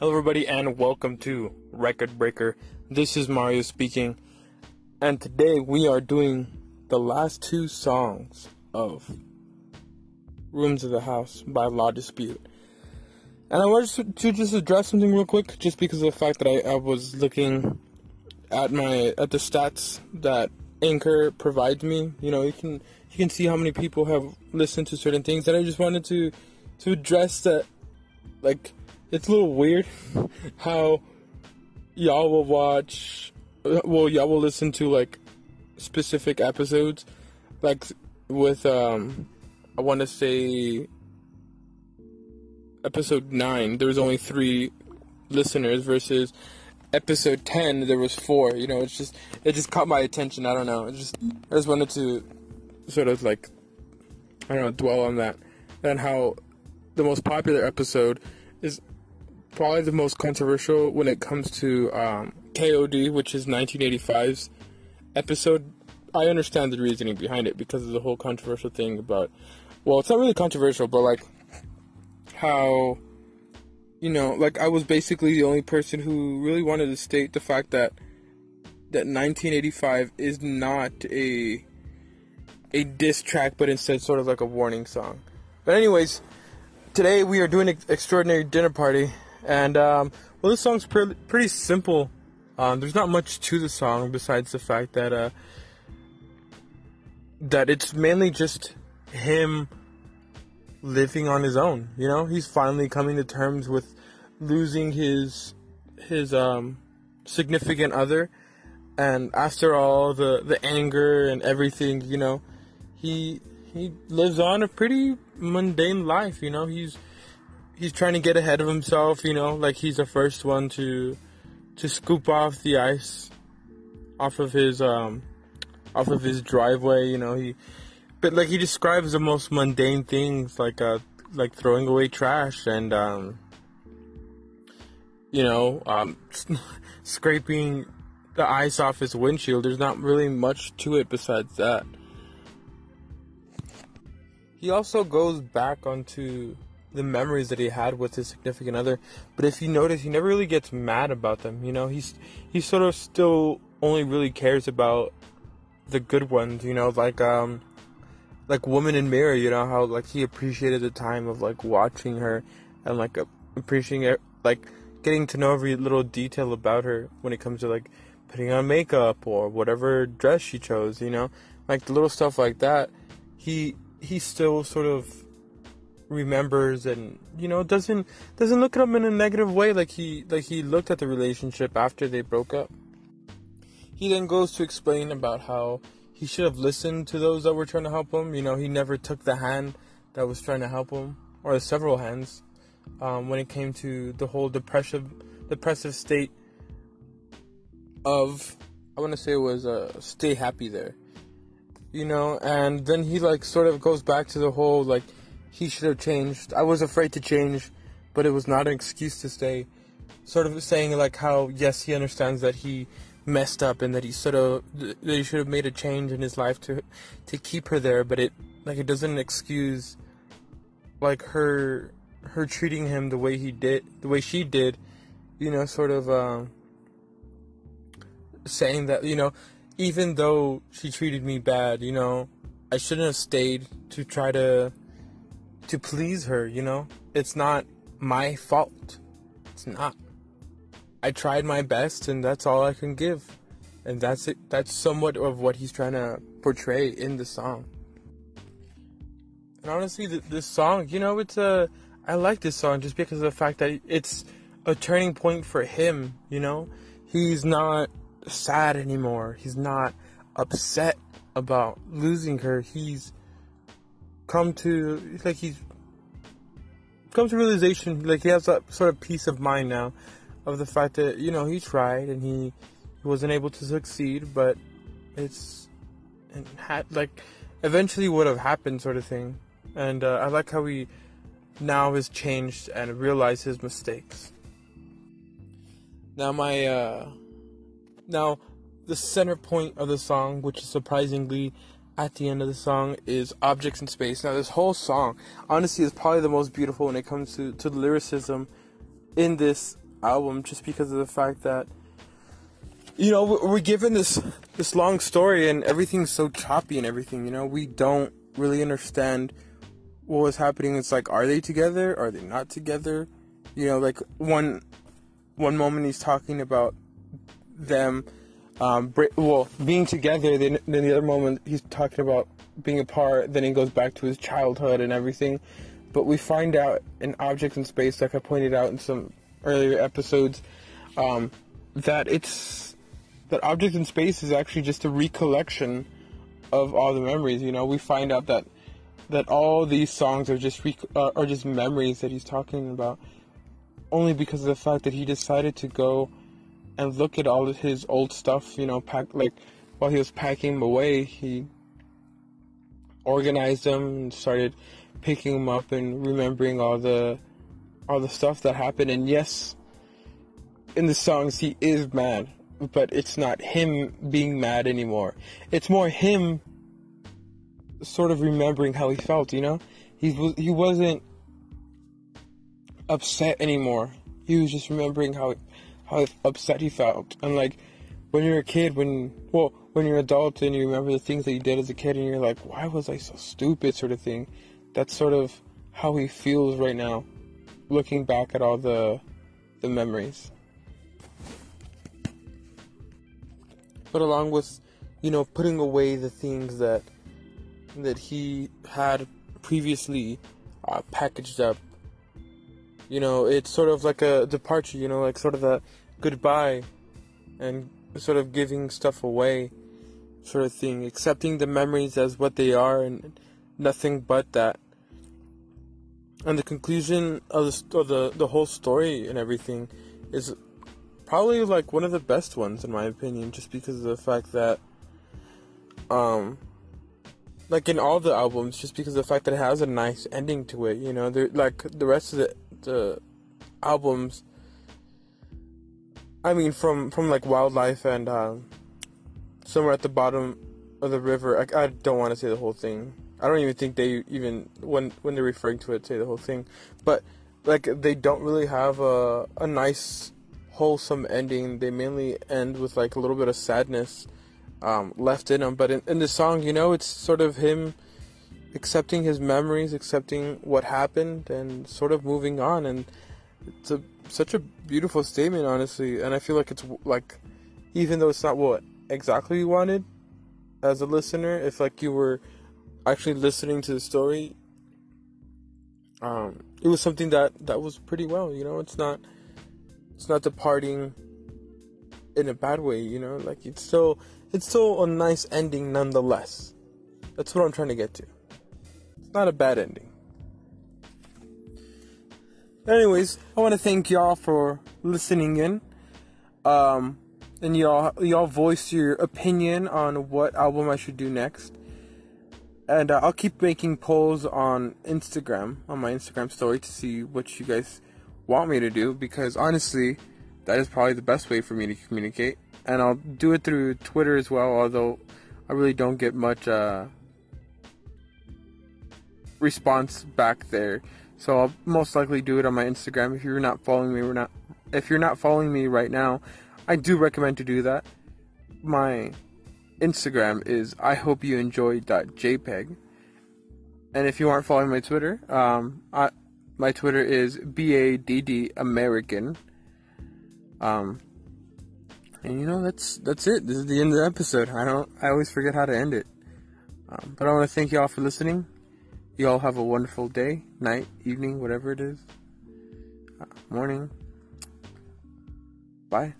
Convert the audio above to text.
Hello, everybody, and welcome to Record Breaker. This is Mario speaking, and today we are doing the last two songs of Rooms of the House by La Dispute. And I wanted to just address something real quick, just because of the fact that I, I was looking at my at the stats that Anchor provides me. You know, you can you can see how many people have listened to certain things, and I just wanted to to address that, like it's a little weird how y'all will watch well y'all will listen to like specific episodes. Like with um i want to say episode 9 there was only 3 listeners versus episode 10 there was 4 you know it's just it just caught my attention. I don't know. It just i just wanted to sort of like i don't know dwell on that and how the most popular episode is probably the most controversial when it comes to um, KOD, which is 1985's episode. I understand the reasoning behind it because of the whole controversial thing about. Well, it's not really controversial, but like how, you know, like I was basically the only person who really wanted to state the fact that that 1985 is not a a diss track, but instead sort of like a warning song. But anyways, today we are doing an extraordinary dinner party and um, well, this song's pre- pretty simple. Um, there's not much to the song besides the fact that uh, that it's mainly just him living on his own. You know, he's finally coming to terms with losing his his um, significant other, and after all the the anger and everything, you know, he he lives on a pretty mundane life. You know, he's he's trying to get ahead of himself, you know, like he's the first one to to scoop off the ice off of his um off of his driveway, you know, he but like he describes the most mundane things like uh like throwing away trash and um you know, um scraping the ice off his windshield. There's not really much to it besides that. He also goes back onto the memories that he had with his significant other. But if you notice, he never really gets mad about them. You know, he's he sort of still only really cares about the good ones. You know, like um, like Woman in Mirror. You know how like he appreciated the time of like watching her and like appreciating it, like getting to know every little detail about her when it comes to like putting on makeup or whatever dress she chose. You know, like the little stuff like that. He he still sort of remembers and you know doesn't doesn't look at him in a negative way like he like he looked at the relationship after they broke up. He then goes to explain about how he should have listened to those that were trying to help him. You know, he never took the hand that was trying to help him, or several hands, um, when it came to the whole depressive depressive state of I want to say it was uh, stay happy there. You know, and then he like sort of goes back to the whole like he should have changed. I was afraid to change, but it was not an excuse to stay. Sort of saying like how yes, he understands that he messed up and that he sort of that he should have made a change in his life to to keep her there, but it like it doesn't excuse like her her treating him the way he did, the way she did, you know, sort of um, saying that you know, even though she treated me bad, you know, I shouldn't have stayed to try to to please her, you know? It's not my fault. It's not. I tried my best and that's all I can give. And that's it. That's somewhat of what he's trying to portray in the song. And honestly, this song, you know, it's a. I like this song just because of the fact that it's a turning point for him, you know? He's not sad anymore. He's not upset about losing her. He's come to it's like he's come to realization like he has that sort of peace of mind now of the fact that you know he tried and he, wasn't able to succeed but it's and had like eventually would have happened sort of thing. And uh, i like how he now has changed and realized his mistakes. Now my uh now the center point of the song which is surprisingly at the end of the song is Objects in Space. Now, this whole song, honestly, is probably the most beautiful when it comes to, to the lyricism in this album just because of the fact that you know we're given this this long story and everything's so choppy and everything you know? We don't really understand what was happening. It's like are they together? Are they not together? You know like one one moment he's talking about them um, well being together then, then the other moment he's talking about being apart then he goes back to his childhood and everything. But we find out in objects in space like i pointed out in some earlier episodes um, that it's that objects in space is actually just a recollection of all the memories you know? We find out that that all these songs are just rec- uh, are just memories that he's talking about only because of the fact that he decided to go and look at all of his old stuff, you know, pack like while he was packing them away, he organized them and started picking them up and remembering all the all the stuff that happened. And yes, in the songs he is mad, but it's not him being mad anymore. It's more him sort of remembering how he felt, you know? He was he wasn't upset anymore. He was just remembering how how upset he felt. And like when you're a kid, when well, when you're an adult and you remember the things that you did as a kid, and you're like, why was I so stupid, sort of thing. That's sort of how he feels right now, looking back at all the the memories. But along with, you know, putting away the things that that he had previously uh, packaged up you know, it's sort of like a departure, you know, like sort of a goodbye and sort of giving stuff away sort of thing, accepting the memories as what they are and nothing but that. And the conclusion of the, of the, the whole story and everything is probably like one of the best ones in my opinion, just because of the fact that, um, like in all the albums, just because of the fact that it has a nice ending to it, you know, like the rest of the the albums. I mean, from from like wildlife and um, somewhere at the bottom of the river. I, I don't want to say the whole thing. I don't even think they even when when they're referring to it say the whole thing, but like they don't really have a a nice wholesome ending. They mainly end with like a little bit of sadness um, left in him. But in, in the song, you know, it's sort of him accepting his memories, accepting what happened, and sort of moving on. And it's a such a beautiful statement, honestly. And I feel like it's like, even though it's not what exactly you wanted as a listener, if like you were actually listening to the story, um, it was something that that was pretty well. You know, it's not it's not departing in a bad way. You know, like it's still it's still a nice ending nonetheless. That's what I'm trying to get to It's not a bad ending. Anyways, I want to thank y'all for listening in. Um, and y'all y'all voice your opinion on what album I should do next. And uh, I'll keep making polls on Instagram on my Instagram story to see what you guys want me to do because honestly, that is probably the best way for me to communicate. And I'll do it through Twitter as well, although I really don't get much uh, response back there. So I'll most likely do it on my Instagram. If you're not following me, we're not. If you're not following me right now, I do recommend to do that. My Instagram is I hope you enjoy.jpg. And if you aren't following my Twitter, um, I, my Twitter is BADD American. Um, and you know that's that's it. This is the end of the episode. I don't. I always forget how to end it. Um, but I want to thank you all for listening. You all have a wonderful day, night, evening, whatever it is. Uh, morning. Bye.